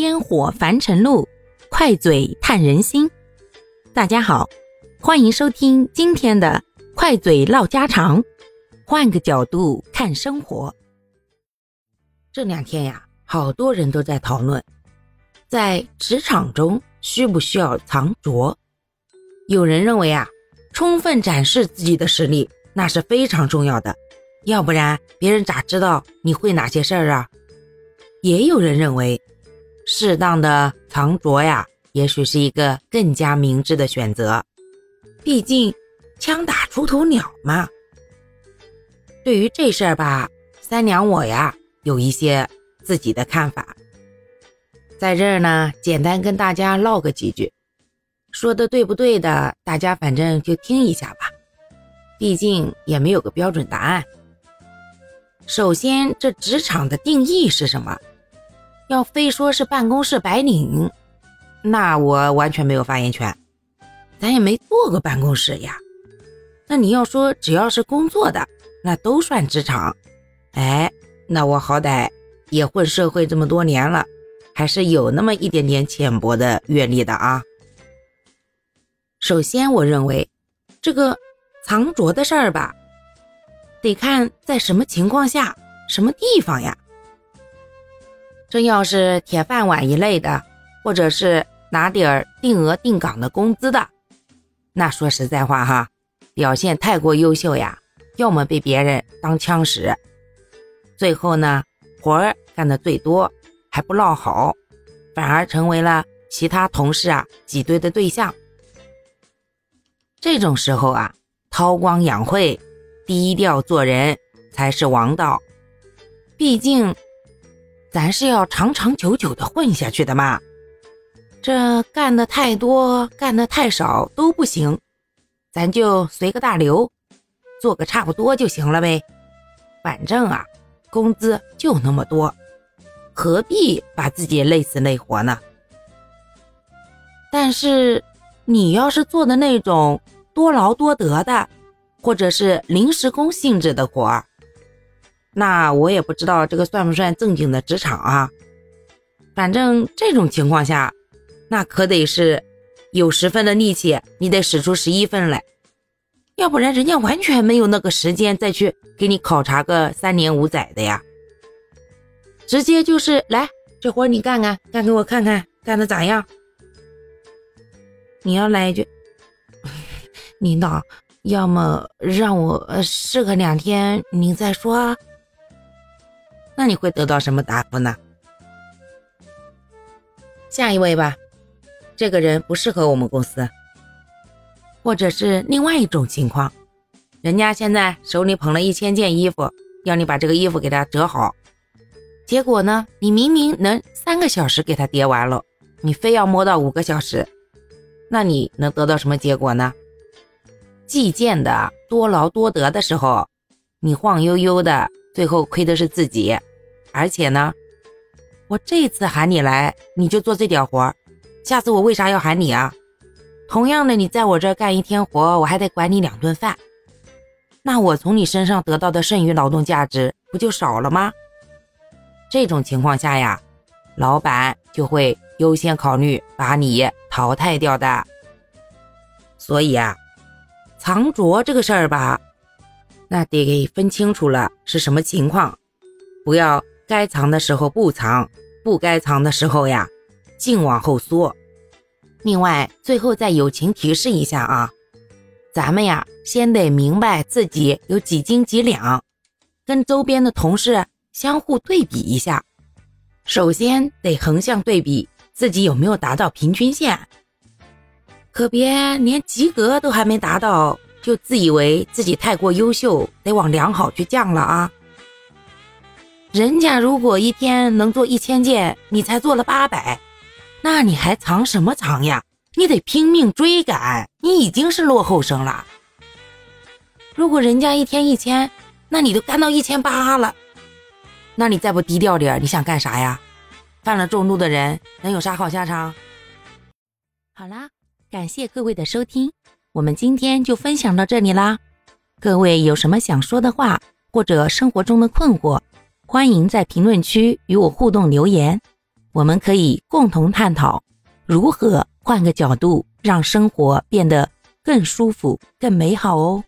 烟火凡尘路，快嘴探人心。大家好，欢迎收听今天的快嘴唠家常，换个角度看生活。这两天呀，好多人都在讨论，在职场中需不需要藏拙？有人认为啊，充分展示自己的实力那是非常重要的，要不然别人咋知道你会哪些事儿啊？也有人认为，适当的藏拙呀，也许是一个更加明智的选择。毕竟，枪打出头鸟嘛。对于这事儿吧，三娘我呀有一些自己的看法，在这儿呢，简单跟大家唠个几句，说的对不对的，大家反正就听一下吧。毕竟也没有个标准答案。首先，这职场的定义是什么？要非说是办公室白领，那我完全没有发言权，咱也没坐过办公室呀。那你要说只要是工作的，那都算职场。哎，那我好歹也混社会这么多年了，还是有那么一点点浅薄的阅历的啊。首先，我认为这个藏拙的事儿吧，得看在什么情况下、什么地方呀。这要是铁饭碗一类的，或者是拿点儿定额定岗的工资的，那说实在话哈，表现太过优秀呀，要么被别人当枪使，最后呢活儿干的最多，还不落好，反而成为了其他同事啊挤兑的对象。这种时候啊，韬光养晦、低调做人才是王道，毕竟。咱是要长长久久的混下去的嘛，这干的太多，干的太少都不行，咱就随个大流，做个差不多就行了呗。反正啊，工资就那么多，何必把自己累死累活呢？但是你要是做的那种多劳多得的，或者是临时工性质的活儿。那我也不知道这个算不算正经的职场啊？反正这种情况下，那可得是有十分的力气，你得使出十一分来，要不然人家完全没有那个时间再去给你考察个三年五载的呀。直接就是来，这活你干干，干给我看看，干的咋样？你要来一句，领导，要么让我试个两天，您再说啊。那你会得到什么答复呢？下一位吧，这个人不适合我们公司，或者是另外一种情况，人家现在手里捧了一千件衣服，要你把这个衣服给他折好，结果呢，你明明能三个小时给他叠完了，你非要摸到五个小时，那你能得到什么结果呢？计件的多劳多得的时候，你晃悠悠的，最后亏的是自己。而且呢，我这次喊你来，你就做这点活下次我为啥要喊你啊？同样的，你在我这干一天活，我还得管你两顿饭，那我从你身上得到的剩余劳动价值不就少了吗？这种情况下呀，老板就会优先考虑把你淘汰掉的。所以啊，藏拙这个事儿吧，那得分清楚了是什么情况，不要。该藏的时候不藏，不该藏的时候呀，净往后缩。另外，最后再友情提示一下啊，咱们呀，先得明白自己有几斤几两，跟周边的同事相互对比一下。首先得横向对比自己有没有达到平均线，可别连及格都还没达到，就自以为自己太过优秀，得往良好去降了啊。人家如果一天能做一千件，你才做了八百，那你还藏什么藏呀？你得拼命追赶，你已经是落后生了。如果人家一天一千，那你都干到一千八了，那你再不低调点，你想干啥呀？犯了众怒的人能有啥好下场？好啦，感谢各位的收听，我们今天就分享到这里啦。各位有什么想说的话，或者生活中的困惑？欢迎在评论区与我互动留言，我们可以共同探讨如何换个角度让生活变得更舒服、更美好哦。